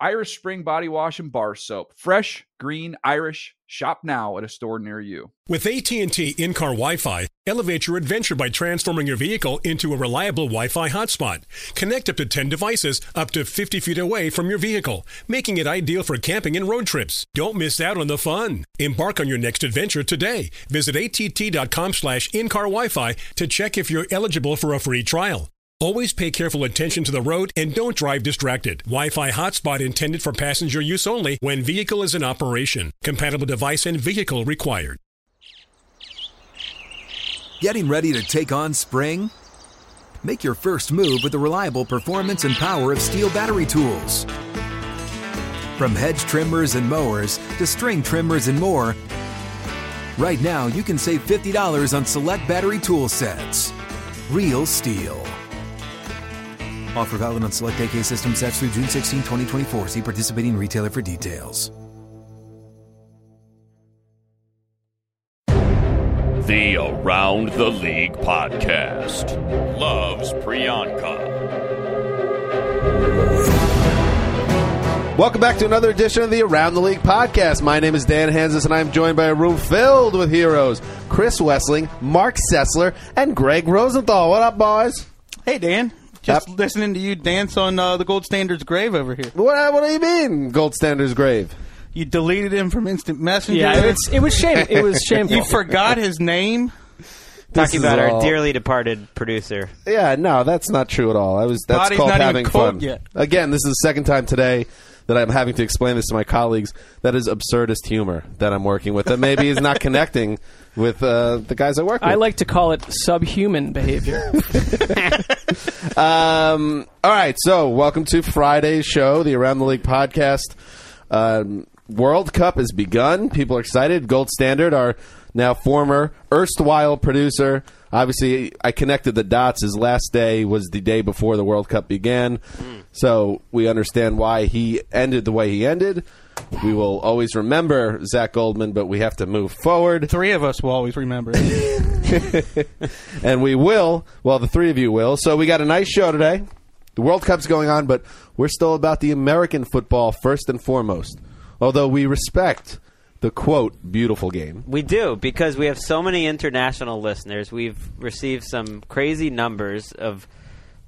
Irish Spring Body Wash and Bar Soap. Fresh, green, Irish. Shop now at a store near you. With AT&T in-car Wi-Fi, elevate your adventure by transforming your vehicle into a reliable Wi-Fi hotspot. Connect up to 10 devices up to 50 feet away from your vehicle, making it ideal for camping and road trips. Don't miss out on the fun. Embark on your next adventure today. Visit att.com slash in-car Wi-Fi to check if you're eligible for a free trial. Always pay careful attention to the road and don't drive distracted. Wi-Fi hotspot intended for passenger use only when vehicle is in operation. Compatible device and vehicle required. Getting ready to take on spring? Make your first move with the reliable performance and power of STIHL battery tools. From hedge trimmers and mowers to string trimmers and more, right now you can save $50 on select battery tool sets. Real STIHL. Offer valid on select AK system sets through June 16, 2024. See participating retailer for details. The Around the League podcast loves Priyanka. Welcome back to another edition of the Around the League podcast. My name is Dan Hanzus, and I'm joined by a room filled with heroes Chris Wesseling, Mark Sessler, and Greg Rosenthal. What up, boys? Hey, Dan. Just Yep. listening to you dance on uh, the Gold Standard's grave over here. What, what do you mean, Gold Standard's grave? You deleted him from Instant Messenger. Yeah, it's, it was shame. It was shameful. you forgot his name. This Talking is about all- our dearly departed producer. Yeah, no, that's not true at all. I was that's Body's called not even having cold fun. yet. Again, this is the second time today that I'm having to explain this to my colleagues. That is absurdist humor that I'm working with. That maybe is not connecting with uh, the guys I work with. I like to call it subhuman behavior. Um, all right, so welcome to Friday's show, the Around the League podcast. Um, World Cup has begun. People are excited. Gold Standard, our now former erstwhile producer. Obviously, I connected the dots. His last day was the day before the World Cup began. So we understand why he ended the way he ended. We will always remember Zach Goldman, but we have to move forward. Three of us will always remember. and we will. Well, the three of you will. So we got a nice show today. The World Cup's going on, but we're still about the American football first and foremost. Although we respect the quote beautiful game. We do because we have so many international listeners. We've received some crazy numbers of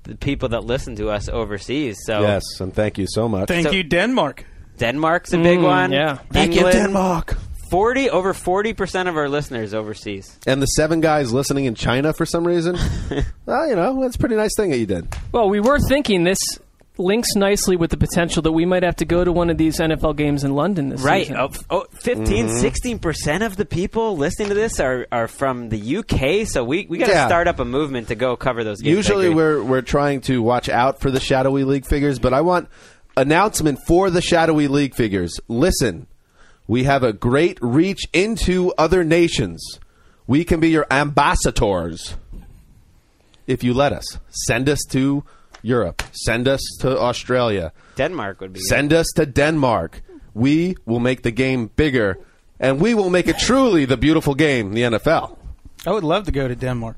the people that listen to us overseas. So Yes, and thank you so much. Thank So- you, Denmark. Denmark's a big Mm, one. yeah. Thank you, England, Denmark. Forty over forty percent of our listeners overseas. And the seven guys listening in China for some reason. well, you know, that's a pretty nice thing that you did. well, we were thinking this links nicely with the potential that we might have to go to one of these NFL games in London this Right. season. Oh, f- oh, 15, 16% of the people listening to this are, are from the UK. So we, we got to Yeah. start up a movement to go cover those games. Usually we're we're trying to watch out for the shadowy league figures, but I want announcement for the shadowy league figures. Listen, we have a great reach into other nations. We can be your ambassadors if you let us. Send us to Europe. Send us to Australia. Denmark would be. Send us to Denmark. We will make the game bigger, and we will make it truly the beautiful game, the NFL. I would love to go to Denmark.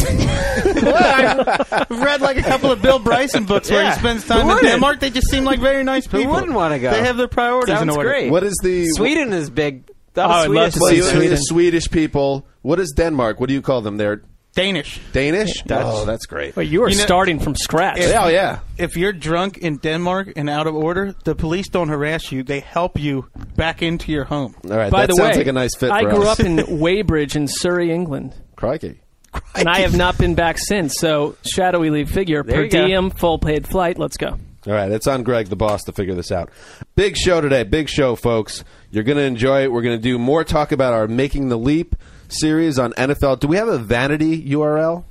I've read like a couple of Bill Bryson books where Yeah. he spends time in? Denmark. They just seem like very nice people. wouldn't wanna go? They have their priorities in order. great. What is the Sweden is big. Oh, I'd love to see you, Sweden. the Swedish people. What is Denmark? What do you call them? They're Danish. Danish. Dutch. Oh, that's great. Wait, you are You know- starting from scratch. If- Oh yeah. If you're drunk in Denmark and out of order, the police don't harass you. They help you back into your home. All right. By that the sounds way, like a nice fit. I for grew us. up in Weybridge in Surrey, England. Crikey. And I have not been back since. So, shadowy league figure, There per you go. diem, full paid flight. Let's go. All right, it's on Greg, the boss, to figure this out. Big show today. Big show, folks. You're going to enjoy it. We're going to do more talk about our Making the Leap series on NFL. Do we have a vanity URL?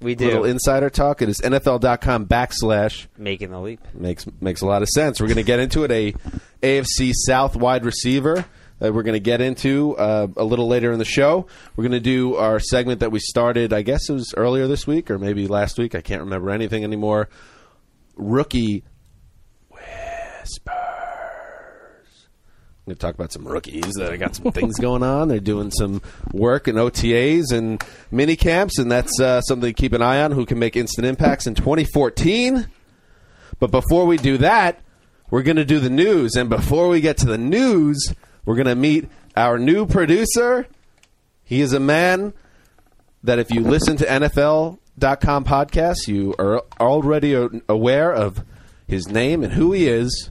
We do. Little insider talk. It is NFL.com backslash Making the leap. makes makes a lot of sense. We're going to get into it. A AFC South wide receiver that we're going to get into uh, a little later in the show. We're going to do our segment that we started, I guess it was earlier this week or maybe last week. I can't remember anything anymore. Rookie Whispers. I'm going to talk about some rookies that I got some things going on. They're doing some work in OTAs and mini camps, and that's uh, something to keep an eye on. Who can make instant impacts in 2014? But before we do that, we're going to do the news. And before we get to the news, we're going to meet our new producer. He is a man that if you listen to NFL.com podcasts, you are already aware of his name and who he is.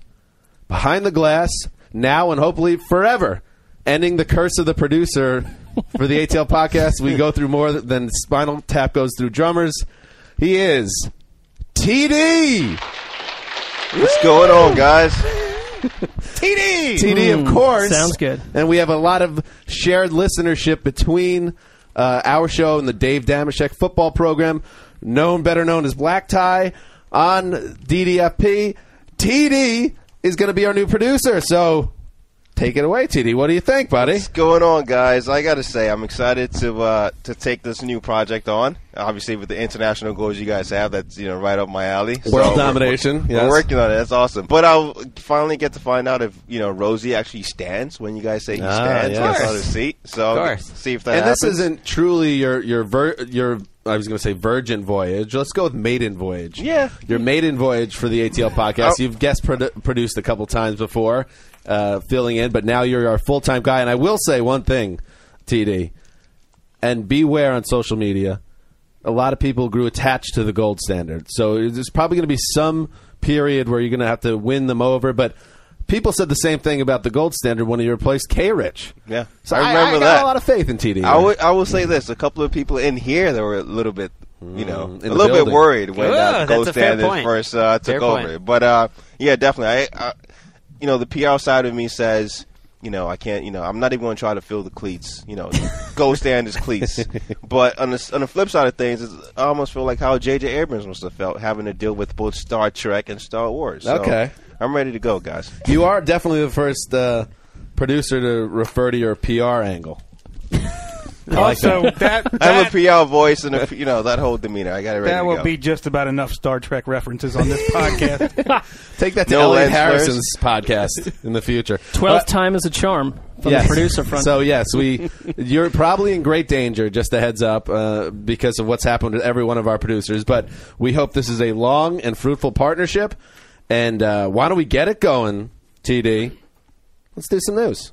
Behind the glass, now and hopefully forever, ending the curse of the producer for the ATL podcast. We go through more than Spinal Tap goes through drummers. He is TD. What's going on, guys? TD. TD, of course. sounds good. And we have a lot of shared listenership between uh, our show and the Dave Damashek football program, known better known as Black Tie on DDFP. TD is going to be our new producer. So take it away, TD. What do you think, buddy? What's going on, guys? I got to say, I'm excited to uh, to take this new project on. Obviously, with the international goals you guys have, that's you know right up my alley. World So, domination. We're, yes. we're working on it. That's awesome. But I'll finally get to find out if you know Rosie actually stands when you guys say he Ah, stands. yes. Gets on his seat. So Of course. see if that and happens. this isn't truly your your vir- your I was going to say virgin voyage. Let's go with maiden voyage. Yeah. your maiden voyage for the ATL podcast. Oh. You've guest produ- produced a couple times before, uh, filling in, but now you're our full time guy. And I will say one thing, TD, and beware on social media. A lot of people grew attached to the gold standard, so there's probably going to be some period where you're going to have to win them over, but. People said the same thing about the gold standard when he replaced K. Rich. Yeah. so I I, remember I got that. a lot of faith in TD. I would I will say this: a couple of people in here that were a little bit, you know, Mm, a the little bit worried when Ugh, uh, that's Gold Standard first uh, took Fair over. point. But uh, yeah, definitely. I, I, you know, the PR side of me says, you know, I can't. You know, I'm not even going to try to fill the cleats. You know, go Gold Standard's cleats. But on the on the flip side of things, it's, I almost feel like how J.J. Abrams must have felt having to deal with both Star Trek and Star Wars. So Okay. I'm ready to go, guys. You are definitely the first uh, producer to refer to your PR angle. also, that I that, have a PR voice and a, you know that whole demeanor. I got it ready that to will go. be just about enough Star Trek references on this podcast. Take that to No Elliot Harrison's podcast in the future. Twelfth Uh, time is a charm from yes. the producer front. So yes, we you're probably in great danger. Just a heads up, uh, because of what's happened to every one of our producers. But we hope this is a long and fruitful partnership. And uh, why don't we get it going, TD? Let's do some news.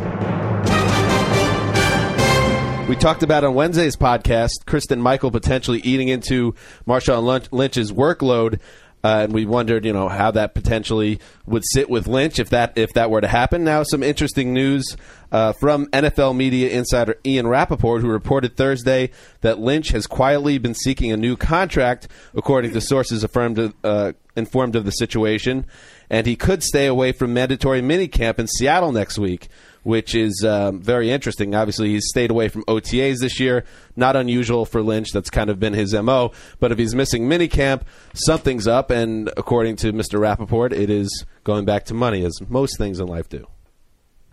We talked about on Wednesday's podcast, Christine Michael potentially eating into Marshawn Lynch- Lynch's workload, uh, and we wondered, you know, how that potentially would sit with Lynch if that if that were to happen. Now, some interesting news uh, from NFL media insider Ian Rapoport, who reported Thursday that Lynch has quietly been seeking a new contract, according to sources affirmed, uh, informed of the situation, and he could stay away from mandatory minicamp in Seattle next week which is um, very interesting. Obviously, he's stayed away from OTAs this year. Not unusual for Lynch. That's kind of been his MO. But if he's missing minicamp, something's up. And according to Mr. Rapoport, it is going back to money, as most things in life do.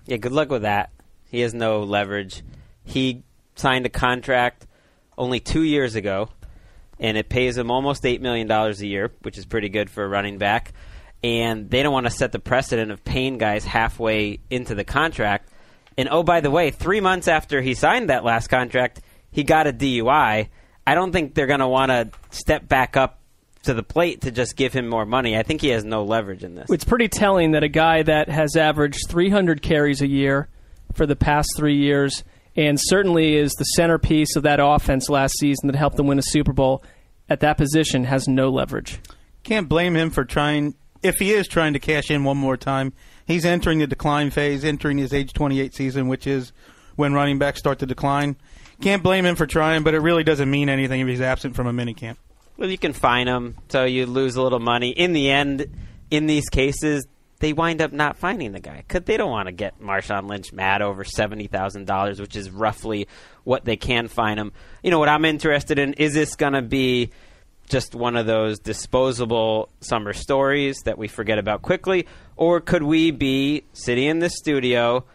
Yeah, good luck with that. He has no leverage. He signed a contract only two years ago, and it pays him almost $8 million a year, which is pretty good for a running back. And they don't want to set the precedent of paying guys halfway into the contract. And oh, by the way, three months after he signed that last contract, he got a DUI. I don't think they're going to want to step back up to the plate to just give him more money. I think he has no leverage in this. It's pretty telling that a guy that has averaged 300 carries a year for the past three years, and certainly is the centerpiece of that offense last season that helped them win a Super Bowl, at that position has no leverage. Can't blame him for trying. If he is trying to cash in one more time, he's entering the decline phase, entering his age 28 season, which is when running backs start to decline. Can't blame him for trying, but it really doesn't mean anything if he's absent from a minicamp. Well, you can fine them, so you lose a little money. In the end, in these cases, they wind up not finding the guy because they don't want to get Marshawn Lynch mad over seventy thousand dollars, which is roughly what they can fine him. You know what I'm interested in is this going to be just one of those disposable summer stories that we forget about quickly, or could we be sitting in the studio?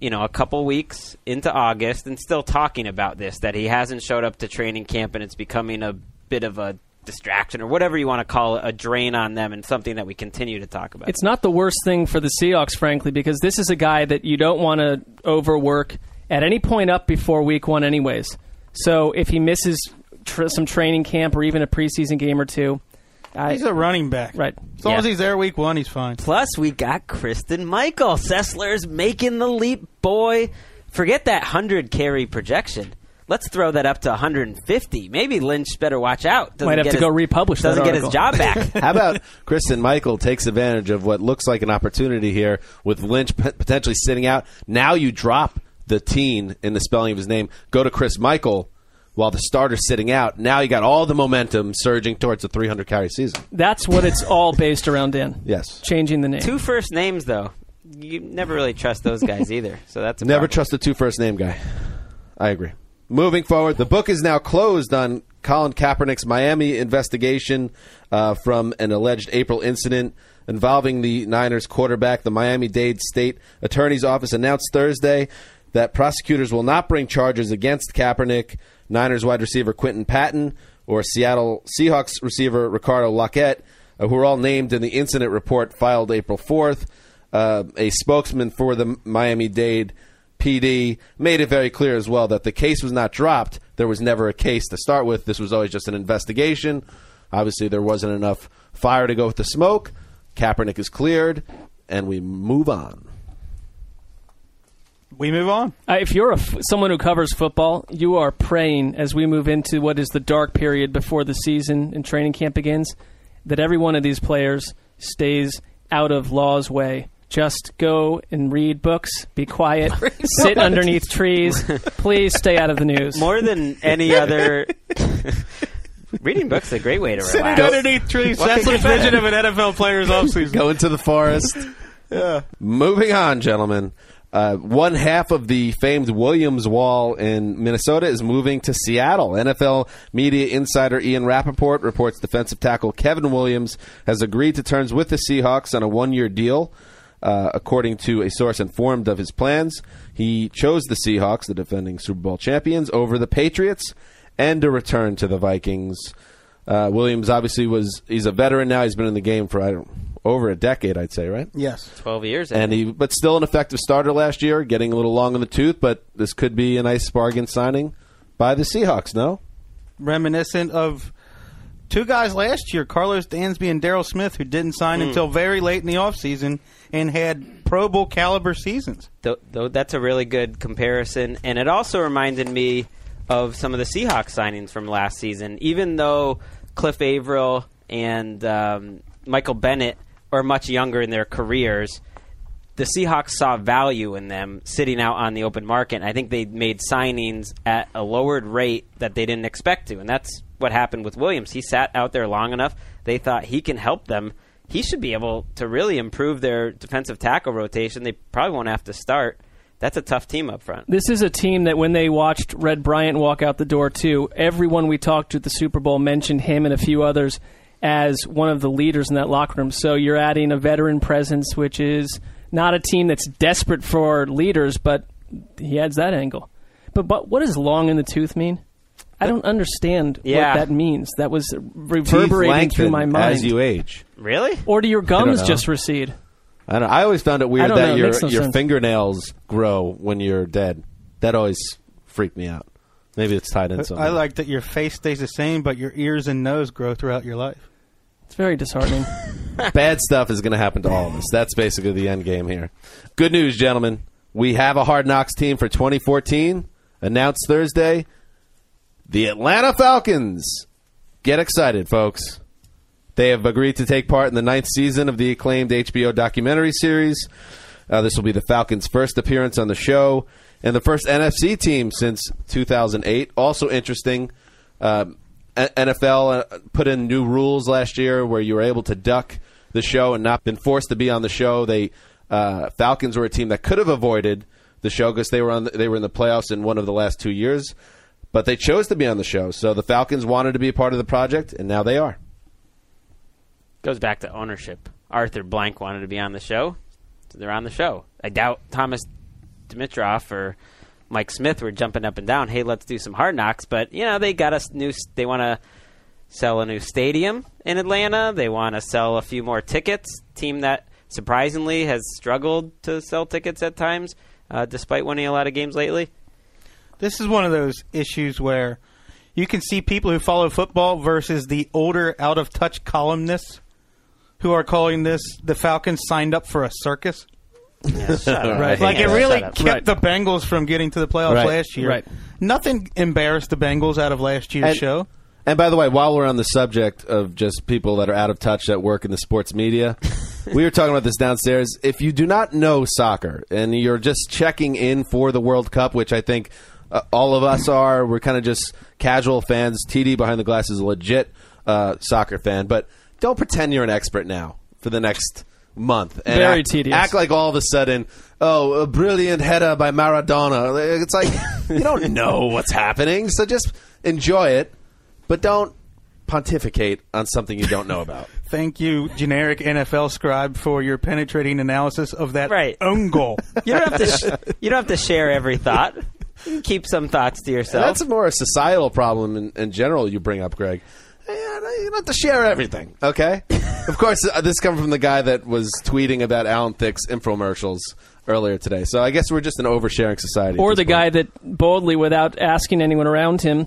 you know, a couple weeks into August and still talking about this that he hasn't showed up to training camp and it's becoming a bit of a distraction or whatever you want to call it, a drain on them and something that we continue to talk about. It's not the worst thing for the Seahawks, frankly, because this is a guy that you don't want to overwork at any point up before week one, anyways. So if he misses tr- some training camp or even a preseason game or two, I, He's a running back. right. As long Yeah. as he's there week one, he's fine. Plus, we got Christine Michael. Sessler's making the leap, boy. Forget that 100 carry projection. Let's throw that up to 150. Maybe Lynch better watch out. Doesn't Might have get to his- go republish that Doesn't get his job back. How about Christine Michael takes advantage of what looks like an opportunity here with Lynch potentially sitting out. Now you drop the teen in the spelling of his name, go to Chris Michael while the starter's sitting out. Now you got all the momentum surging towards the 300 carry season. That's what it's all based around, Dan. Yes. Changing the name. Two first names, though. You never really trust those guys either. So that's a Never problem. trust the two first name guy. I agree. Moving forward, the book is now closed on Colin Kaepernick's Miami investigation uh, from an alleged April incident involving the Niners quarterback. The Miami Dade State Attorney's Office announced Thursday that prosecutors will not bring charges against Kaepernick, Niners wide receiver Quinton Patton, or Seattle Seahawks receiver Ricardo Lockette, uh, who were all named in the incident report filed April 4th. Uh, a spokesman for the Miami Dade PD made it very clear as well that the case was not dropped. There was never a case to start with. This was always just an investigation. Obviously, there wasn't enough fire to go with the smoke. Kaepernick is cleared, and we move on. We move on. Uh, if you're a f- someone who covers football, you are praying as we move into what is the dark period before the season and training camp begins that every one of these players stays out of law's way. Just go and read books, be quiet, sit underneath trees. Please stay out of the news. More than any other. Reading books is a great way to Sitting relax. underneath trees. What That's the vision of an NFL player's offseason. Go into the forest. yeah. Moving on, gentlemen. Uh, one half of the famed Williams Wall in Minnesota is moving to Seattle. NFL media insider Ian Rapoport reports defensive tackle Kevin Williams has agreed to terms with the Seahawks on a one year deal. Uh, according to a source informed of his plans, he chose the Seahawks, the defending Super Bowl champions, over the Patriots and a return to the Vikings. Uh, Williams obviously was he's a veteran now. He's been in the game for I don't over a decade, I'd say, right? Yes. 12 years. I and think. he but still an effective starter last year, getting a little long in the tooth. But this could be a nice bargain signing by the Seahawks. No, Reminiscent of two guys last year, Karlos Dansby and Daryl Smith, who didn't sign until very late in the offseason and had Pro Bowl caliber seasons. Though, though that's a really good comparison, and it also reminded me of some of the Seahawks signings from last season. Even though Cliff Avril and um, Michael Bennett are much younger in their careers, the Seahawks saw value in them sitting out on the open market. I think they made signings at a lowered rate that they didn't expect to, and that's what happened with Williams. He sat out there long enough; they thought he can help them. He should be able to really improve their defensive tackle rotation. They probably won't have to start. That's a tough team up front. This is a team that when they watched Red Bryant walk out the door too, everyone we talked to at the Super Bowl mentioned him and a few others as one of the leaders in that locker room. So you're adding a veteran presence, which is not a team that's desperate for leaders, but he adds that angle. But but what does long in the tooth mean? I don't understand Yeah. what that means. That was reverberating through my mind. as you age. Really? or do your gums know. just recede? I don't. I always found it weird that know, your no your sense. fingernails grow when you're dead. That always freaked me out. Maybe it's tied in something. I like that your face stays the same, but your ears and nose grow throughout your life. It's very disheartening. Bad stuff is going to happen to all of us. That's basically the end game here. Good news, gentlemen. We have a Hard Knocks team for 2014 announced Thursday. The Atlanta Falcons. Get excited, folks. They have agreed to take part in the ninth season of the acclaimed HBO documentary series. Uh, this will be the Falcons' first appearance on the show and the first NFC team since 2008. Also interesting, um, NFL uh, put in new rules last year where you were able to duck the show and not been forced to be on the show. They uh, Falcons were a team that could have avoided the show because they were on the, they were in the playoffs in one of the last two years, but they chose to be on the show. So the Falcons wanted to be a part of the project, and now they are. Goes back to ownership. Arthur Blank wanted to be on the show, so they're on the show. I doubt Thomas Dimitroff or Mike Smith were jumping up and down. Hey, let's do some hard knocks. But you know, they got a new. They want to sell a new stadium in Atlanta. They want to sell a few more tickets. Team that surprisingly has struggled to sell tickets at times, uh, despite winning a lot of games lately. This is one of those issues where you can see people who follow football versus the older, out of touch columnists who are calling this the Falcons signed up for a circus. Right. Like it really kept Right. the Bengals from getting to the playoffs Right. last year. Right. Nothing embarrassed the Bengals out of last year's And- show. And by the way, while we're on the subject of just people that are out of touch that work in the sports media, we were talking about this downstairs. If you do not know soccer and you're just checking in for the World Cup, which I think uh, all of us are, we're kind of just casual fans. TD behind the glass is a legit uh, soccer fan, but don't pretend you're an expert now for the next month. And Very act, tedious. Act like all of a sudden, oh, a brilliant header by Maradona. It's like you don't know what's happening, so just enjoy it, but don't pontificate on something you don't know about. Thank you, generic NFL scribe, for your penetrating analysis of that Right. own goal. You don't have to. Sh- you don't have to share every thought. You can keep some thoughts to yourself. That's more a societal problem in, in general. You bring up, Greg. Yeah, you don't have to share everything, okay? of course, uh, this comes from the guy that was tweeting about Alan Thicke's infomercials earlier today. So I guess we're just an oversharing society. or the point. guy that boldly, without asking anyone around him,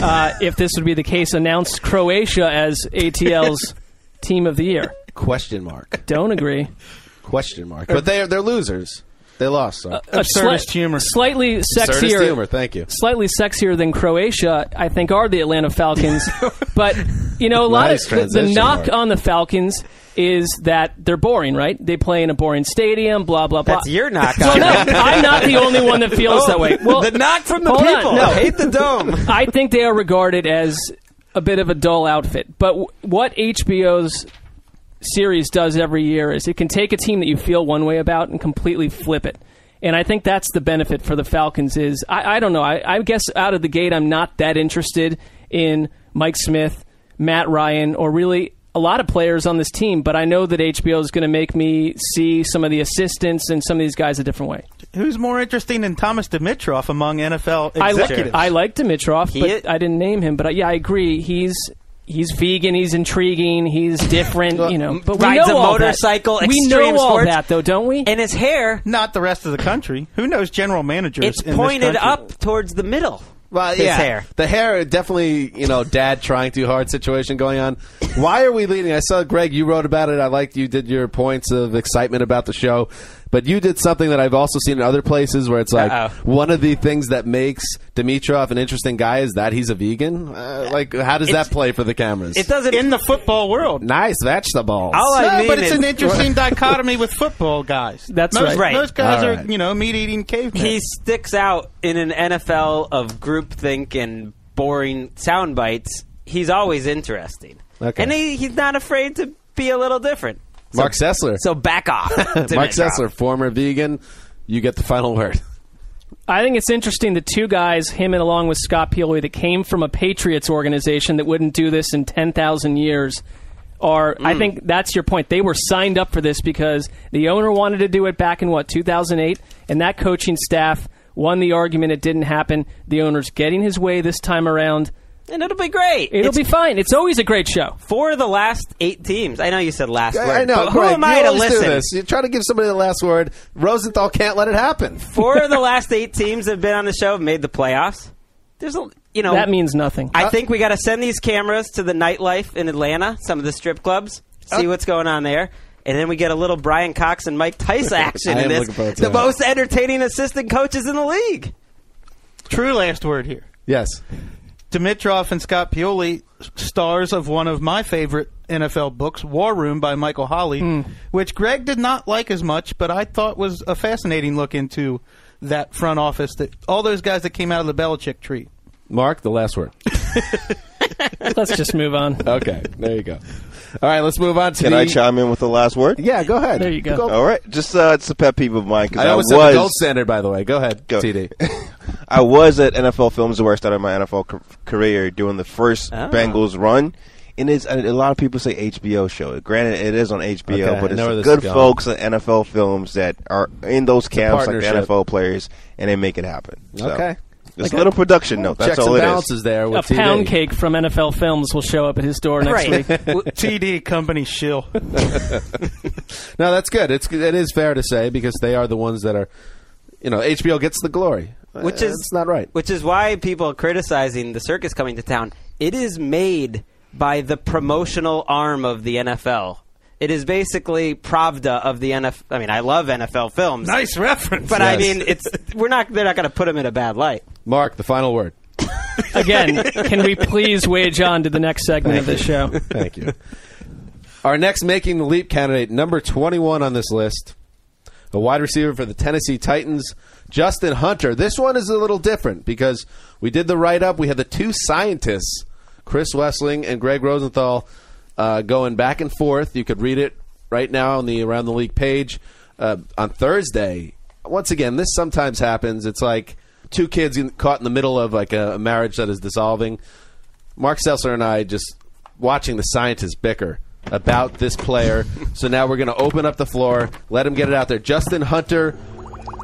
uh, if this would be the case, announced Croatia as ATL's team of the year. question mark Don't agree. question mark. But they are they're losers. They lost. So. A Absurdist humor. Slightly sexier. Absurdist humor. Thank you. Slightly sexier than Croatia, I think, are the Atlanta Falcons. but you know, a lot Nice of the, the knock Mark. on the Falcons is that they're boring, right? They play in a boring stadium, blah blah blah. That's your knock Well, on no. I'm not the only one that feels that oh, way. Well, the knock from the hold on, people. no. Hate the dome. I think they are regarded as a bit of a dull outfit. But w- what HBO's series does every year is it can take a team that you feel one way about and completely flip it. And I think that's the benefit for the Falcons. Is I, I don't know. I, I guess out of the gate, I'm not that interested in Mike Smith, Matt Ryan, or really a lot of players on this team. But I know that HBO is going to make me see some of the assistants and some of these guys a different way. Who's more interesting than Thomas Dimitroff among NFL I, li- executives? I like Dimitroff, He but is- I didn't name him. But I, yeah, I agree. He's he's vegan. He's intriguing. He's different. you know, but we rides know a all that. motorcycle, We extreme know all sports. that, though, don't we? And his hair, Not the rest of the country. Who knows general managers? it's in this pointed country? up towards the middle. Well, his yeah, hair. the hair definitely, you know, dad trying too hard situation going on. Why are we leading? I saw Greg, you wrote about it. I liked you did your points of excitement about the show, but you did something that I've also seen in other places where it's like Uh-oh. one of the things that makes Dimitroff an interesting guy is that he's a vegan. Uh, like, how does It's- that play for the cameras? It doesn't. in the football world. nice vegetables. All I No, mean but it's is- an interesting dichotomy with football guys. That's most, right. Most guys All are, right. you know, meat eating cavemen. he sticks out in an NFL of groupthink and boring sound bites. He's always interesting, Okay. and he, he's not afraid to be a little different. So, Mark Sessler. So back off, Mark Sessler, former vegan. You get the final word. I think it's interesting the two guys, him and along with Scott Pioli, that came from a Patriots organization that wouldn't do this in 10,000 years are, I hmm. think that's your point. They were signed up for this because the owner wanted to do it back in, what, 2008? And that coaching staff won the argument. It didn't happen. The owner's getting his way this time around. And it'll be great. It'll It's be fine. It's always a great show. for the last eight teams. I know you said last word, I know. but who Greg, am I to always do listen? this. You try to give somebody the last word. Rosenthal can't let it happen. Four of the last eight teams that have been on the show have made the playoffs. There's a, you know, That means nothing. I think we got to send these cameras to the nightlife in Atlanta, some of the strip clubs, see oh. what's going on there. And then we get a little Brian Cox and Mike Tice action in am this. looking forward to The that. most entertaining assistant coaches in the league. True last word here. Yes. Dimitroff and Scott Pioli, stars of one of my favorite NFL books, War Room by Michael Holley, hmm. which Greg did not like as much, but I thought was a fascinating look into that front office that all those guys that came out of the Belichick tree. Mark, the last word. Let's just move on. Okay, there you go. All right, let's move on to Can the. I chime in with the last word? Yeah, go ahead. There you go. All right, just uh, it's a pet peeve of mine because I I, almost said the gold was standard, by the way. Go ahead, Go. TD. I was at NFL Films where I started my NFL ca- career doing the first Ah. Bengals run, and it's a lot of people say HBO show. Granted, it is on HBO, Okay, but I know where it's good folks at NFL Films that are in those camps like the. NFL players, and they make it happen. So, Okay. Just a little production note. That's all it is. balances there with a TV. pound cake from NFL Films will show up at his door next Right. week. TD company shill. No, that's good. It's it is fair to say because they are the ones that are, you know, HBO gets the glory, Which Uh, is it's not right. Which is why people are criticizing the circus coming to town. It is made by the promotional arm of the NFL. It is basically Pravda of the NFL. I mean, I love NFL films, nice reference. but I Yes. mean, it's we're not. They're not going to put them in a bad light. Mark, the final word. Again, can we please wage on to the next segment of the show? Thank you. Our next making the leap candidate, number 21 on this list, a wide receiver for the Tennessee Titans, Justin Hunter. This one is a little different because we did the write up. We had the two scientists, Chris Wesseling and Greg Rosenthal, uh, going back and forth. You could read it right now on the Around the League page. Uh, on Thursday, once again, this sometimes happens. It's like two kids in, caught in the middle of like a, a marriage that is dissolving. Mark Sessler and I just watching the scientists bicker about this player. so now we're going to open up the floor, let him get it out there. Justin Hunter,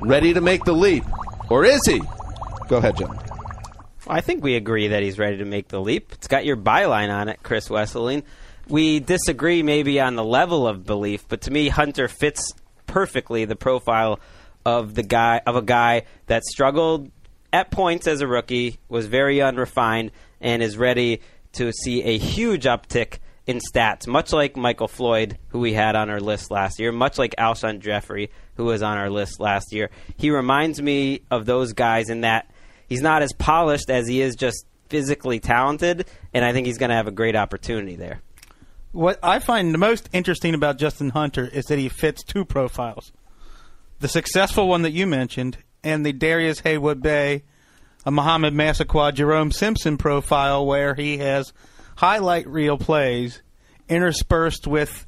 ready to make the leap, or is he? Go ahead, John. I think we agree that he's ready to make the leap. It's got your byline on it, Chris Wesseling. We disagree maybe on the level of belief, but to me, Hunter fits perfectly the profile of the guy of a guy that struggled at points as a rookie, was very unrefined, and is ready to see a huge uptick in stats, much like Michael Floyd, who we had on our list last year, much like Alshon Jeffery, who was on our list last year. He reminds me of those guys in that he's not as polished as he is just physically talented, and I think he's going to have a great opportunity there. What I find the most interesting about Justin Hunter is that he fits two profiles. The successful one that you mentioned and the Darrius Heyward-Bey, a Mohamed Massaquoi, Jerome Simpson profile where he has highlight reel plays interspersed with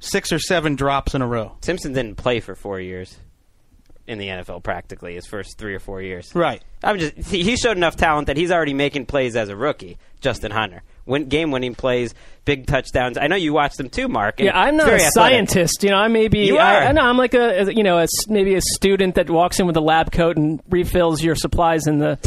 six or seven drops in a row. Simpson didn't play for four years in the NFL practically his first three or four years. Right. I'm just he showed enough talent that he's already making plays as a rookie. Justin Hunter, Win, game-winning plays, big touchdowns. I know you watch them too, Mark. Yeah, I'm not a athletic. scientist. You know, I may be. You I, are. I know I'm like a you know a maybe a student that walks in with a lab coat and refills your supplies in the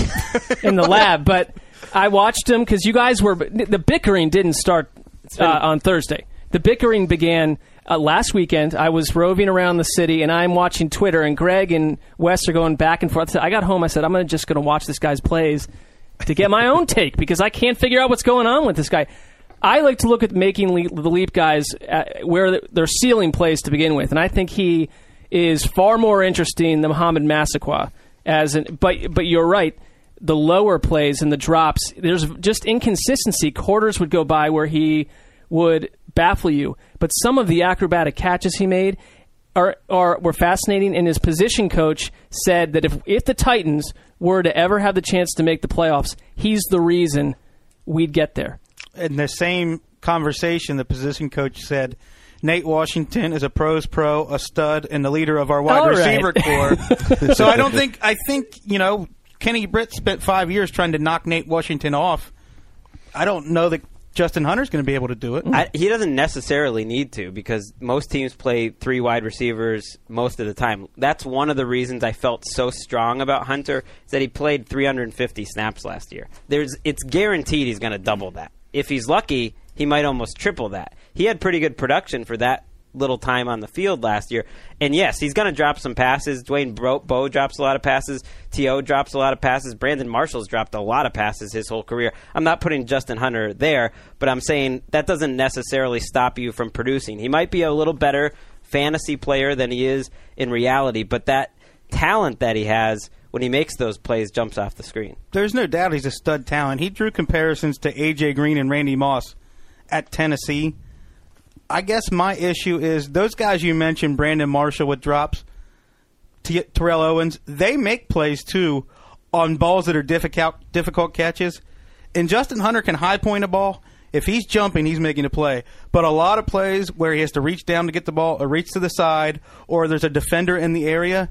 in the lab. But I watched them because you guys were the bickering didn't start uh, on Thursday. The bickering began uh, last weekend. I was roving around the city and I'm watching Twitter, and Greg and Wes are going back and forth. I got home. I said, I'm gonna, just going to watch this guy's plays to get my own take because I can't figure out what's going on with this guy. I like to look at making le- the leap guys uh, where their ceiling plays to begin with, and I think he is far more interesting than Mohamed Massaquoi. As an, but but you're right. The lower plays and the drops, there's just inconsistency. Quarters would go by where he would baffle you, but some of the acrobatic catches he made are, are were fascinating. And his position coach said that if if the Titans were to ever have the chance to make the playoffs, he's the reason we'd get there. in the same conversation, the position coach said, Nate Washington is a pros pro, a stud, and the leader of our wide All right. receiver core. so I don't think I think you know Kenny Britt spent five years trying to knock Nate Washington off. I don't know that Justin Hunter's going to be able to do it. I, he doesn't necessarily need to because most teams play three wide receivers most of the time. That's one of the reasons I felt so strong about Hunter is that he played 350 snaps last year. There's, it's guaranteed he's going to double that. If he's lucky, he might almost triple that. He had pretty good production for that little time on the field last year. And yes, he's going to drop some passes. Dwayne Bowe, Bowe drops a lot of passes. T.O. drops a lot of passes. Brandon Marshall's dropped a lot of passes his whole career. I'm not putting Justin Hunter there, but I'm saying that doesn't necessarily stop you from producing. He might be a little better fantasy player than he is in reality, but that talent that he has when he makes those plays jumps off the screen. There's no doubt he's a stud talent. He drew comparisons to AJ Green and Randy Moss at Tennessee. I guess my issue is those guys you mentioned, Brandon Marshall with drops, T- Terrell Owens, they make plays too on balls that are difficult difficult catches. And Justin Hunter can high point a ball. If he's jumping, he's making a play. But a lot of plays where he has to reach down to get the ball, or reach to the side, or there's a defender in the area.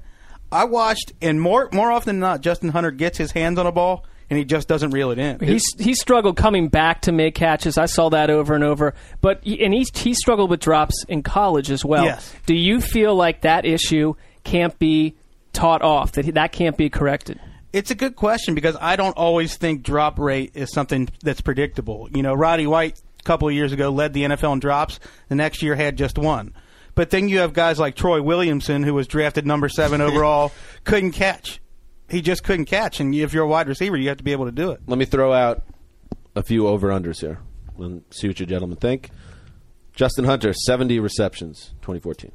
I watched, and more more often than not, Justin Hunter gets his hands on a ball. And he just doesn't reel it in. He's he struggled coming back to make catches. I saw that over and over. But and he he struggled with drops in college as well. Yes. Do you feel like that issue can't be taught off? That that can't be corrected? It's a good question because I don't always think drop rate is something that's predictable. You know, Roddy White a couple of years ago led the NFL in drops. The next year had just one. But then you have guys like Troy Williamson, who was drafted number seven overall, couldn't catch. He just couldn't catch. And if you're a wide receiver, you have to be able to do it. Let me throw out a few over unders here and see what you gentlemen think. Justin Hunter, 70 receptions, 2014.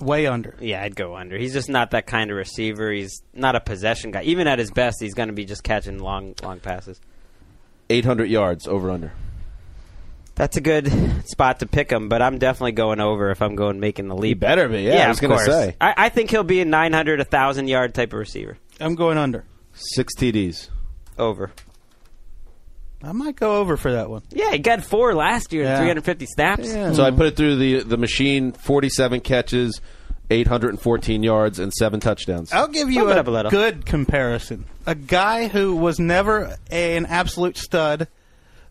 Way under. Yeah, I'd go under. He's just not that kind of receiver. He's not a possession guy. Even at his best, he's going to be just catching long, long passes. 800 yards, over under. That's a good spot to pick him, but I'm definitely going over if I'm going making the leap. better be, yeah, I was gonna say. I, I think he'll be a 900, 1,000 yard type of receiver. I'm going under. Six TDs. Over. I might go over for that one. Yeah, he got four last year, Yeah. 350 snaps. So I put it through the the machine, 47 catches, 814 yards, and seven touchdowns. I'll give you a, a good comparison. A guy who was never a- an absolute stud,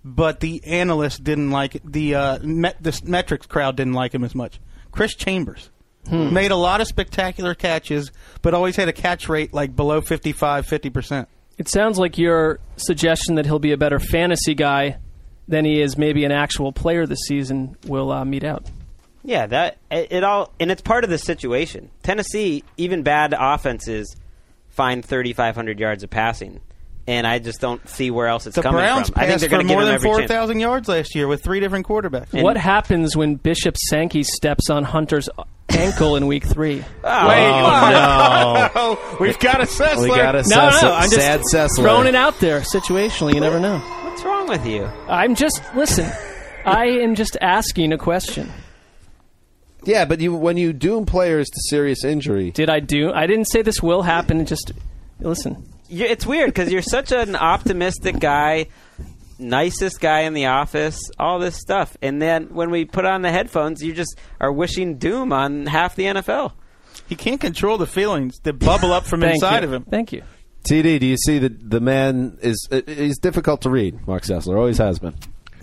but the analysts didn't like it. The uh, met, the metrics crowd didn't like him as much. Chris Chambers made a lot of spectacular catches, but always had a catch rate like below 55, 50 percent. It sounds like your suggestion that he'll be a better fantasy guy than he is maybe an actual player this season will uh, meet out. Yeah, that it, it all and it's part of the situation. Tennessee, even bad offenses, find 3,500 yards of passing, and I just don't see where else it's The coming Browns from. I think they're going to give more than every four chance. thousand yards last year with three different quarterbacks. And- what happens when Bishop Sankey steps on Hunter's ankle in week three? Oh, oh, we've got a Sessler. We got a No, Sess- no, I'm just sad Sessler. throwing it out there situationally. You never know. What's wrong with you? I'm just listen. I am just asking a question. Yeah, but you when you doom players to serious injury, Did I do? I didn't say this will happen. Just listen. You it's weird because you're such an optimistic guy, nicest guy in the office, all this stuff, and then when we put on the headphones, you just are wishing doom on half the NFL. He can't control the feelings that bubble up from inside you. of him. Thank you. TD, do you see that the man is uh, he's difficult to read? Mark Sessler always has been.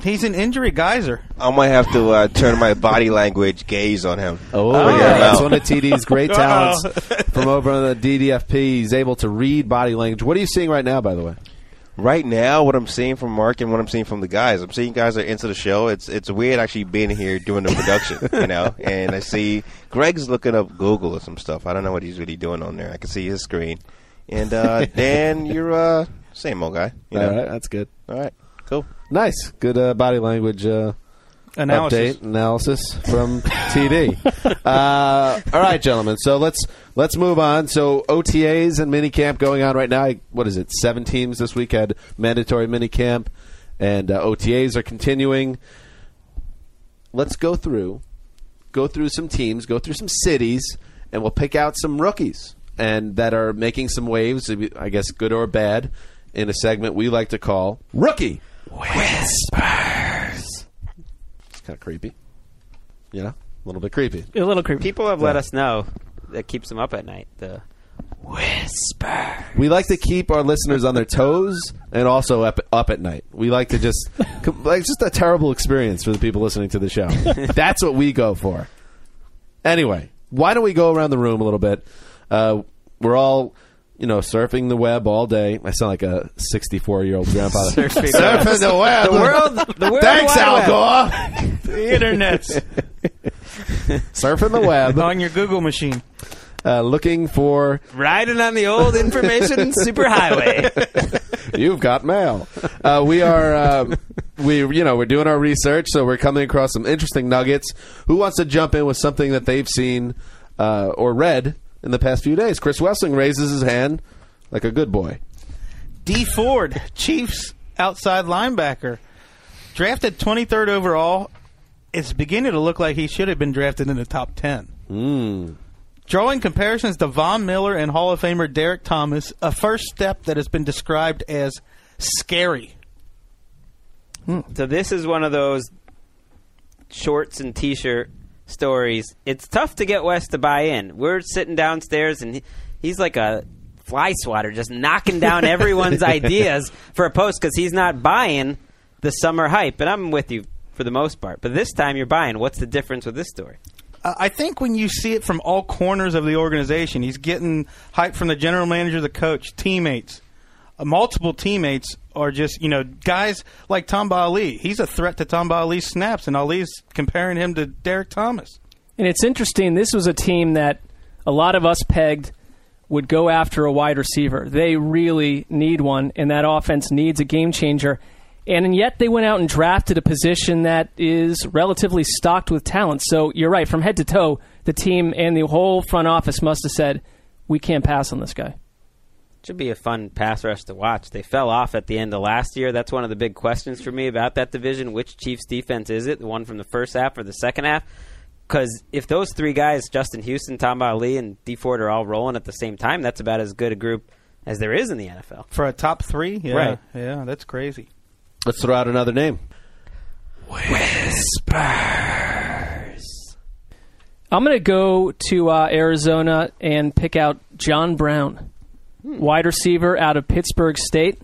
He's an injury geyser. I might have to uh, turn my body language gaze on him. Oh, Figure him that's one of TD's great talents from over on the DDFP. He's able to read body language. What are you seeing right now, by the way? Right now, what I'm seeing from Mark and what I'm seeing from the guys, I'm seeing guys are into the show. It's it's weird actually being here doing the production, you know. And I see Greg's looking up Google or some stuff. I don't know what he's really doing on there. I can see his screen. And uh, Dan, you're uh, same old guy. You know? All right, that's good. All right, cool. Nice, good uh, body language uh, Analysis. update analysis from TD. uh, all right, gentlemen. So let's let's move on. So OTAs and minicamp going on right now. What is it? Seven teams this week had mandatory minicamp, and uh, OTAs are continuing. Let's go through, go through some teams, go through some cities, and we'll pick out some rookies and that are making some waves. I guess good or bad. In a segment we like to call rookie whispers. It's kind of creepy. You know, a little bit creepy. A little creepy. People have let us know that keeps them up at night. The whisper. We like to keep our listeners on their toes and also up, up at night. We like to just, like, just a terrible experience for the people listening to the show. That's what we go for. Anyway, why don't we go around the room a little bit? Uh, we're all, you know, surfing the web all day. I sound like a 64 year old grandfather. Surfing surfing the web. The world, the world Thanks, Al Gore. The internet's surfing the web, on your Google machine. uh, looking for Riding on the old information superhighway. You've got mail. Uh, we are, um, we you know, we're doing our research, so we're coming across some interesting nuggets. Who wants to jump in with something that they've seen uh, or read in the past few days? Chris Wesseling raises his hand like a good boy. Dee Ford, Chiefs outside linebacker, drafted 23rd overall. It's beginning to look like he should have been drafted in the top 10. Mm. Drawing comparisons to Von Miller and Hall of Famer Derrick Thomas, a first step that has been described as scary. So this is one of those shorts and t-shirt stories. It's tough to get Wes to buy in. We're sitting downstairs and he, he's like a fly swatter, just knocking down everyone's ideas for a post because he's not buying the summer hype. And I'm with you for the most part. But this time you're buying. What's the difference with this story? Uh, I think when you see it from all corners of the organization, he's getting hype from the general manager, the coach, teammates. Multiple teammates are just, you know, guys like Tamba Hali. He's a threat to Tamba Hali's snaps, and Ali's comparing him to Derrick Thomas. And it's interesting. This was a team that a lot of us pegged would go after a wide receiver. They really need one, and that offense needs a game changer. And yet they went out and drafted a position that is relatively stocked with talent. So you're right. From head to toe, the team and the whole front office must have said, we can't pass on this guy. Should be a fun pass rush to watch. They fell off at the end of last year. That's one of the big questions for me about that division. Which Chiefs defense is it? The one from the first half or the second half? Because if those three guys, Justin Houston, Tamba Hali, and Dee Ford, are all rolling at the same time, that's about as good a group as there is in the NFL. For a top three? Yeah, Right. Yeah, that's crazy. Let's throw out another name. Whispers. I'm going to go to uh, Arizona and pick out John Brown, wide receiver out of Pittsburg State.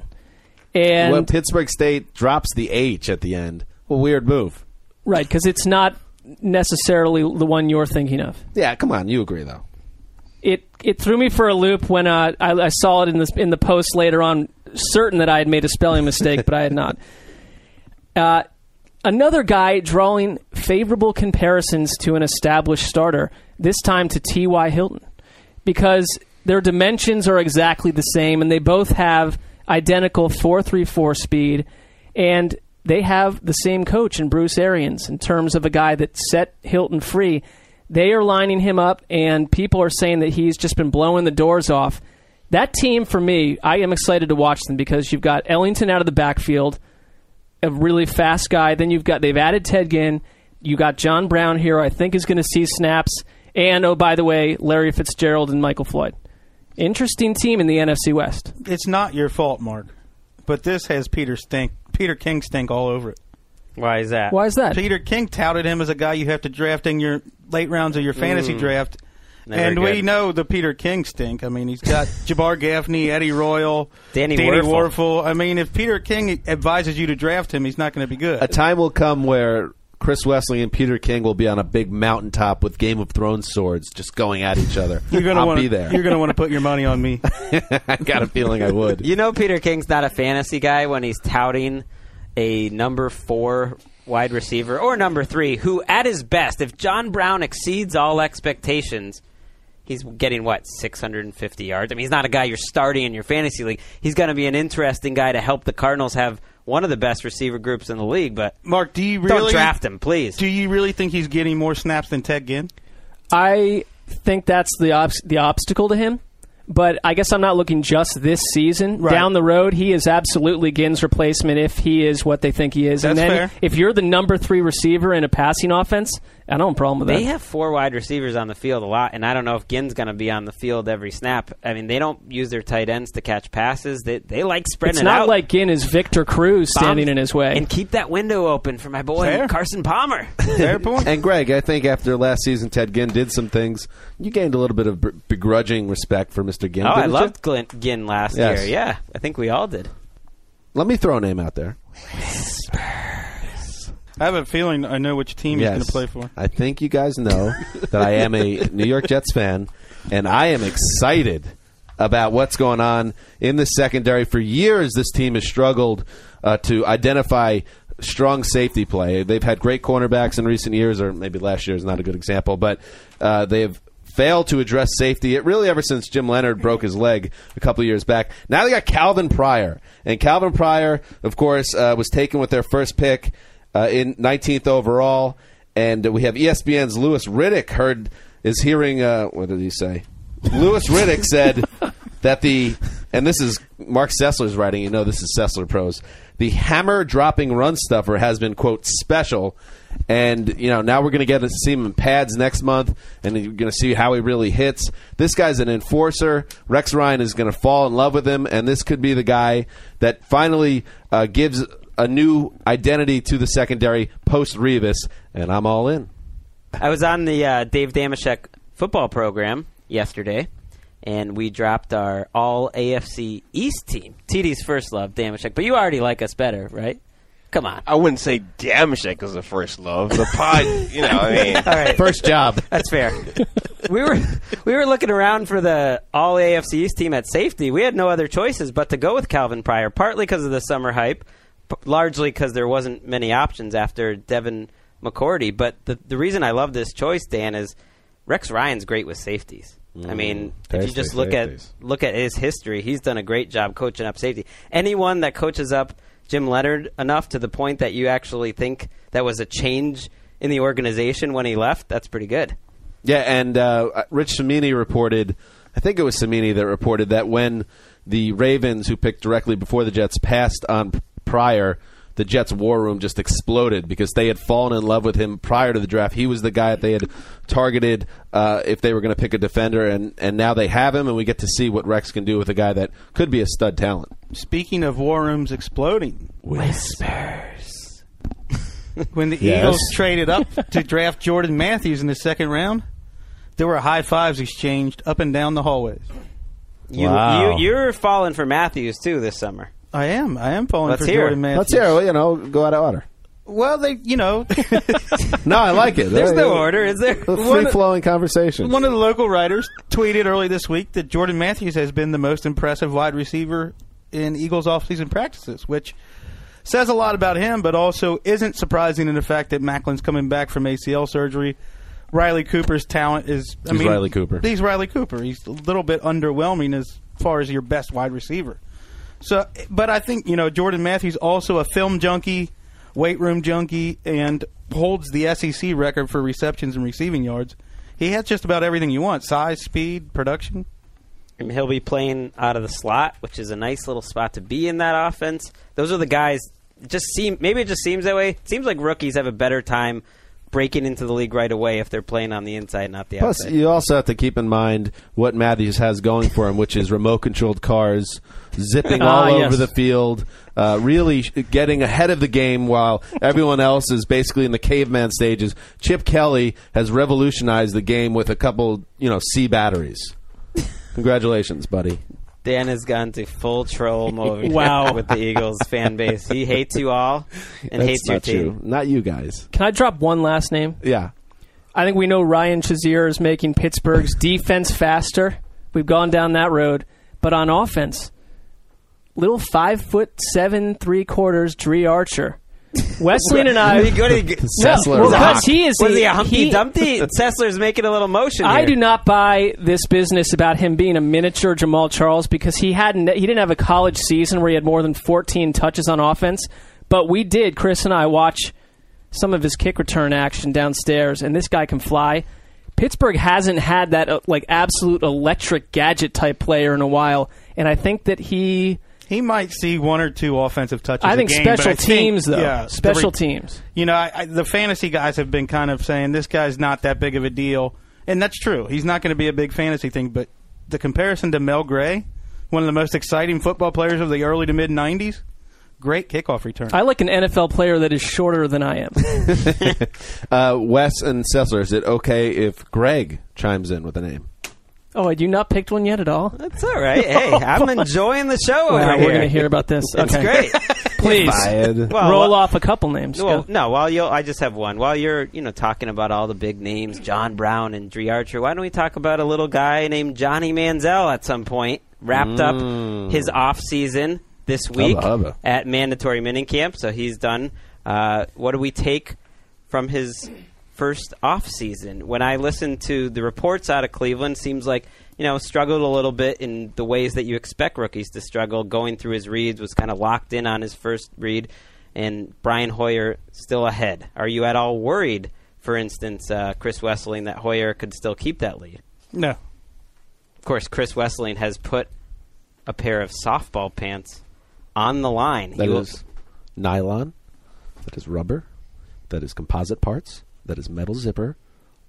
And well, Pittsburg State drops the H at the end. Well, weird move. right, because it's not necessarily the one you're thinking of. Yeah, come on. You agree, though. It it threw me for a loop when uh, I, I saw it in the in the post later on, certain that I had made a spelling mistake, but I had not. Uh, another guy drawing favorable comparisons to an established starter, this time to T.Y. Hilton, because their dimensions are exactly the same and they both have identical 434 speed and they have the same coach in Bruce Arians in terms of a guy that set Hilton free. They are lining him up and people are saying that he's just been blowing the doors off. That team for me, I am excited to watch them because you've got Ellington out of the backfield, a really fast guy. Then you've got they've added Ted Ginn. You got John Brown here. I think is going to see snaps. And oh, by the way, Larry Fitzgerald and Michael Floyd. Interesting team in the NFC West. It's not your fault, Mark, but this has Peter stink, Peter King stink all over it. Why is that? Why is that? Peter King touted him as a guy you have to draft in your late rounds of your hmm. fantasy draft. Never and we know the Peter King stink. I mean, he's got Jabbar Gaffney, Eddie Royal, Danny Danny Werfel. Werfel. I mean, if Peter King advises you to draft him, he's not going to be good. A time will come where Chris Wesseling and Peter King will be on a big mountaintop with Game of Thrones swords just going at each other. You're going to I'll want be there. You're going to want to put your money on me. I got a feeling I would. You know Peter King's not a fantasy guy when he's touting a number four wide receiver or number three who, at his best, if John Brown exceeds all expectations, he's getting what 650 yards. I mean, he's not a guy you're starting in your fantasy league. He's going to be an interesting guy to help the Cardinals have one of the best receiver groups in the league. But Mark, do you really don't really draft him, please. Do you really think he's getting more snaps than Ted Ginn? I think that's the obs- the obstacle to him. But I guess I'm not looking just this season. Right. Down the road, he is absolutely Ginn's replacement if he is what they think he is. and then fair. if you're the number three receiver in a passing offense, I don't have a problem with They that. They have four wide receivers on the field a lot, and I don't know if Ginn's going to be on the field every snap. I mean, they don't use their tight ends to catch passes. They they like spreading out. it's not out. like Ginn is Victor Cruz standing Bombs- in his way. And keep that window open for my boy Fair. Carson Palmer. Fair point. And Greg, I think after last season, Ted Ginn did some things. You gained a little bit of begrudging respect for Mr. Ginn. oh, I didn't you? loved Glenn, Ginn last Yes. year. Yeah, I think we all did. Let me throw a name out there. I have a feeling I know which team he's going to play for. I think you guys know that I am a New York Jets fan, and I am excited about what's going on in the secondary. For years, this team has struggled uh, to identify strong safety play. They've had great cornerbacks in recent years, or maybe last year is not a good example, but uh, they have failed to address safety. It really ever since Jim Leonhard broke his leg a couple years back. Now they got Calvin Pryor, and Calvin Pryor, of course, uh, was taken with their first pick uh, in 19th overall. And we have ESPN's Louis Riddick heard is hearing. Uh, what did he say? Louis Riddick said that the and this is Mark Sessler's writing. You know this is Sessler prose. The hammer dropping run stuffer has been quote special, and you know now we're going to get to see him in pads next month, and you're going to see how he really hits. This guy's an enforcer. Rex Ryan is going to fall in love with him, and this could be the guy that finally uh, gives a new identity to the secondary post Revis, and I'm all in. I was on the uh, Dave Damashek football program yesterday, and we dropped our all AFC East team. TD's first love, Damashek. But you already like us better, right? Come on. I wouldn't say Damashek was the first love. The pod, you know, I mean, All right. First job. That's fair. we were we were looking around for the all AFC East team at safety. We had no other choices but to go with Calvin Pryor, partly because of the summer hype, p- largely because there wasn't many options after Devin McCourty. But the the reason I love this choice, Dan, is Rex Ryan's great with safeties. I mean, if you just look safeties. at look at his history, he's done a great job coaching up safety. Anyone that coaches up Jim Leonhard enough to the point that you actually think that was a change in the organization when he left, that's pretty good. Yeah, and uh, Rich Cimini reported, I think it was Cimini that reported that when the Ravens, who picked directly before the Jets, passed on Pryor, the Jets' war room just exploded because they had fallen in love with him prior to the draft. He was the guy that they had targeted uh, if they were going to pick a defender, and, and now they have him, and we get to see what Rex can do with a guy that could be a stud talent. Speaking of war rooms exploding, Whispers. when the Yes. Eagles traded up to draft Jordan Matthews in the second round, there were high fives exchanged up and down the hallways. You, Wow. you you're falling for Matthews too this summer. I am. I am falling Let's for hear Jordan it. Matthews. Let's hear, it, you know, go out of order. Well, they, you know, No, I like it. There's Uh, no order, is there? Free flowing conversation. one of the local writers tweeted early this week that Jordan Matthews has been the most impressive wide receiver in Eagles offseason practices, which says a lot about him, but also isn't surprising in the fact that Maclin's coming back from ACL surgery. Riley Cooper's talent is. I He's mean, Riley Cooper. He's Riley Cooper. He's a little bit underwhelming as far as your best wide receiver. So, but I think you know Jordan Matthews also a film junkie, weight room junkie, and holds the SEC record for receptions and receiving yards. He has just about everything you want: size, speed, production. And he'll be playing out of the slot, which is a nice little spot to be in that offense. Those are the guys. Just seem maybe it just seems that way. It seems like rookies have a better time breaking into the league right away if they're playing on the inside, not the Plus, outside. you also have to keep in mind what Matthews has going for him, which is remote controlled cars, zipping all Ah, over the field, uh, really getting ahead of the game while everyone else is basically in the caveman stages. Chip Kelly has revolutionized the game with a couple, you know, C batteries. Congratulations, buddy. Dan has gone to full troll mode Wow. with the Eagles fan base. He hates you all and That's hates your not team. true. Not you guys. Can I drop one last name? Yeah. I think we know Ryan Shazier is making Pittsburgh's defense faster. We've gone down that road. But on offense, little five foot seven, three quarters Dri Archer. Wesseling and I. What are you- what are you- No, Sessler. well, Rock. because he is Was the- he a Humpty he- Dumpty? Sessler's making a little motion. I here. do not buy this business about him being a miniature Jamaal Charles because he hadn't he didn't have a college season where he had more than 14 touches on offense, but we did Chris and I watch some of his kick return action downstairs and this guy can fly. Pittsburgh hasn't had that uh, like absolute electric gadget type player in a while and I think that he He might see one or two offensive touches. I think game, but special I think- teams though. yeah, special re- teams. You know, I, I, the fantasy guys have been kind of saying this guy's not that big of a deal, and that's true. He's not going to be a big fantasy thing, but the comparison to Mel Gray, one of the most exciting football players of the early to mid '90s, great kickoff return. I like an NFL player that is shorter than I am. Uh, Wes and Sessler, is it okay if Greg chimes in with a name? Oh, had you not picked one yet at all? That's all right. Hey, I'm enjoying the show over Wow, here. we're going to hear about this. It's okay. great. Please. Fired. Well, roll well- off a couple names. Well, Go. no. While you, I just have one. While you're, you know, talking about all the big names, John Brown and Dri Archer. Why don't we talk about a little guy named Johnny Manziel at some point? Wrapped up his off season this week hubba. at mandatory minicamp, so he's done. Uh, what do we take from his first off season? When I listen to the reports out of Cleveland, seems like you know struggled a little bit in the ways that you expect rookies to struggle. Going through his reads, was kind of locked in on his first read, and Brian Hoyer still ahead. Are you at all worried, for instance, uh, Chris Wesseling, that Hoyer could still keep that lead? no, Of course, Chris Wesseling has put a pair of softball pants on the line. That He will- is nylon. That is rubber. That is composite parts. That is metal zipper.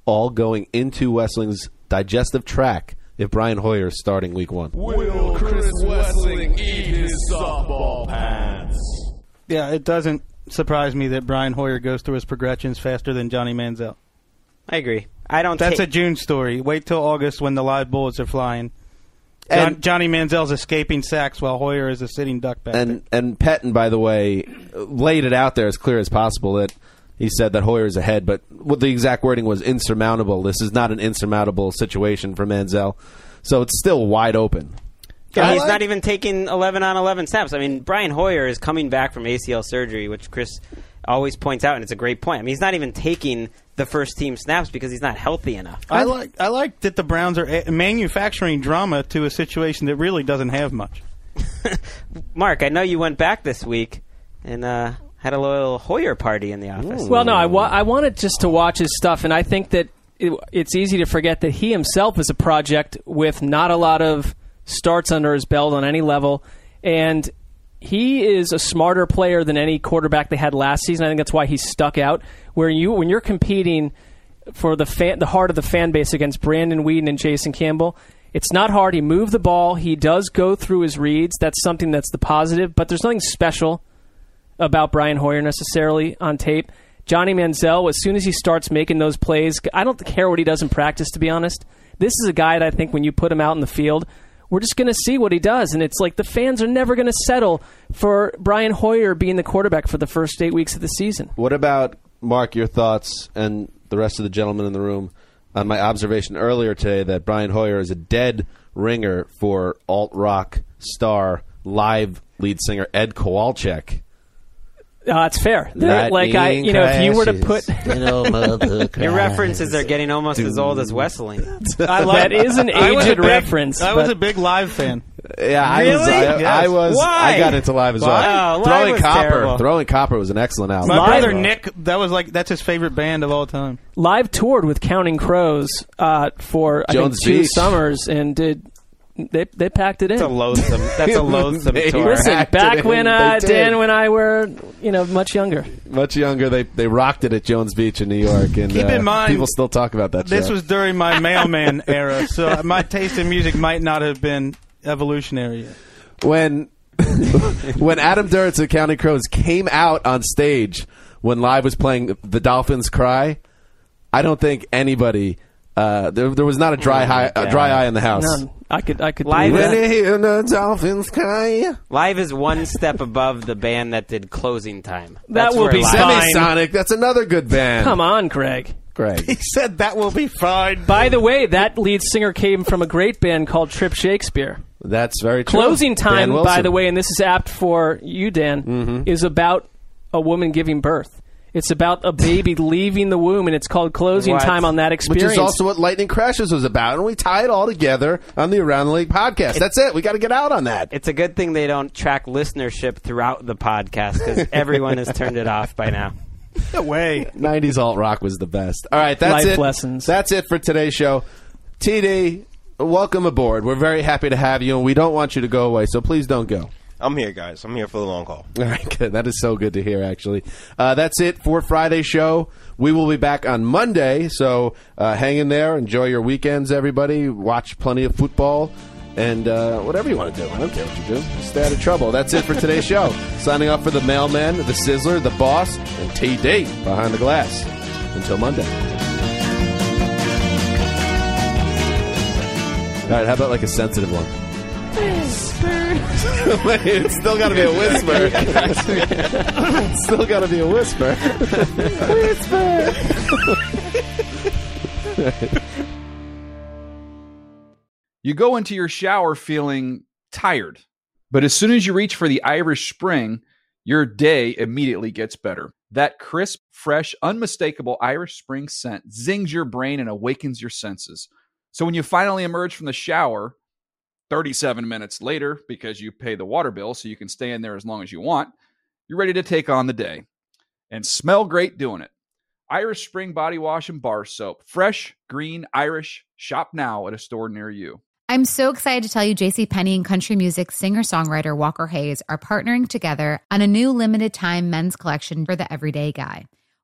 All going into Wesseling's digestive tract if Brian Hoyer is starting week one. Will Chris Wesseling eat his softball pants? yeah, it doesn't surprise me that Brian Hoyer goes through his progressions faster than Johnny Manziel. I agree. I don't. That's ta- a June story. Wait till August when the live bullets are flying. John, And- Johnny Manziel's escaping sacks while Hoyer is a sitting duck back and and Pettine, by the way, laid it out there as clear as possible that he said that Hoyer is ahead, but what the exact wording was insurmountable. This is not an insurmountable situation for Manziel, so it's still wide open. Yeah, he's like- not even taking 11 on 11 snaps. I mean, Brian Hoyer is coming back from ACL surgery, which Chris always points out, and it's a great point. I mean, he's not even taking the first team snaps because he's not healthy enough. I like I like that the Browns are manufacturing drama to a situation that really doesn't have much. Mark, I know you went back this week and uh, had a little Hoyer party in the office. Well, no, I, wa- I wanted just to watch his stuff, and I think that it, it's easy to forget that he himself is a project with not a lot of starts under his belt on any level, and he is a smarter player than any quarterback they had last season. I think that's why he stuck out. Where you when you're competing for the fan, the heart of the fan base against Brandon Weeden and Jason Campbell. It's not hard. He moved the ball. He does go through his reads. That's something that's the positive, but there's nothing special about Brian Hoyer necessarily on tape. Johnny Manziel, as soon as he starts making those plays, I don't care what he does in practice, to be honest. This is a guy that I think when you put him out in the field, we're just going to see what he does. And it's like the fans are never going to settle for Brian Hoyer being the quarterback for the first eight weeks of the season. What about Mark? Your thoughts and the rest of the gentlemen in the room on my observation earlier today that Brian Hoyer is a dead ringer for alt rock star live lead singer Ed Kowalczyk. Uh, it's fair. They're- like I, you know, if you were to put. Your references are getting almost as old as Wesseling. I that is an I aged big- reference. I was a big live fan. Yeah, I was. I, Yes. I was. Why? I got into live as well. Wow, Throwing was copper. terrible. Throwing copper was an excellent album. My Live- brother Nick, that was like that's his favorite band of all time. live toured with Counting Crows uh, for I think two Beach. summers and did they they packed it in. That's a loathsome. That's a loathsome They tour. Listen, back when uh, Dan and I were you know much younger. Much younger, they they rocked it at Jones Beach in New York, and Keep uh, in mind, people still talk about that. This show. was during my mailman era, so my taste in music might not have been evolutionary yet. when when Adam Duritz of Counting Crows came out on stage when Live was playing the Dolphins Cry. I don't think anybody uh, there, there was not a dry Oh, high, a dry eye in the house. None. I could I could Live believe When that. you hear the Dolphins cry, Live is one step above the band that did Closing Time. That That's will where be Live- fine. Semisonic. That's another good band. Come on, Greg. Greg. He said that will be fine. By the way, that lead singer came from a great band called Trip Shakespeare. That's very true. Closing Dan time, by the way, and this is apt for you, Dan, Mm-hmm. is about a woman giving birth. It's about a baby leaving the womb, and it's called closing What? time on that experience. Which is also what Lightning Crashes was about, and we tie it all together on the Around the League podcast. That's it. We got to get out on that. It's a good thing they don't track listenership throughout the podcast because everyone has turned it off by now. No way. 90s alt rock was the best. All right, that's Life it. lessons. That's it for today's show. TD, welcome aboard. We're very happy to have you, and we don't want you to go away, so please don't go. I'm here, guys. I'm here for the long haul. All right, good. That is so good to hear, actually. Uh, that's it for Friday's show. We will be back on Monday, so uh, hang in there. Enjoy your weekends, everybody. Watch plenty of football and uh, whatever you want to do. I don't care what you do. Stay out of trouble. That's it for today's show. Signing off for the mailman, the sizzler, the boss, and TD behind the glass. Until Monday. All right, how about like a sensitive one? It's still got to be a whisper. It's still got to be a whisper. whisper. You go into your shower feeling tired, but as soon as you reach for the Irish Spring, your day immediately gets better. That crisp, fresh, unmistakable Irish Spring scent zings your brain and awakens your senses. So when you finally emerge from the shower, 37 minutes later, because you pay the water bill so you can stay in there as long as you want, you're ready to take on the day and smell great doing it. Irish Spring Body Wash and Bar Soap. Fresh, green, Irish. Shop now at a store near you. I'm so excited to tell you JC Penney and country music singer-songwriter Walker Hayes are partnering together on a new limited time men's collection for the everyday guy.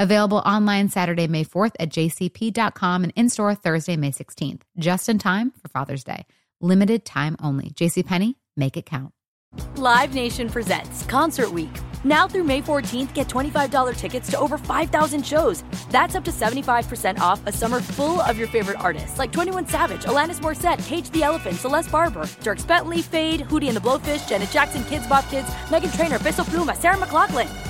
Available online Saturday, May 4th at jcp.com and in store Thursday, May 16th, just in time for Father's Day. Limited time only. JCPenney, make it count. Live Nation presents Concert Week. Now through May 14th, get $25 tickets to over 5,000 shows. That's up to 75% off a summer full of your favorite artists like 21 Savage, Alanis Morissette, Cage the Elephant, Celeste Barber, Dierks Bentley, Feid, Hootie and the Blowfish, Janet Jackson, Kidz Bop Kids, Meghan Trainor, Peso Pluma, Sarah McLachlan.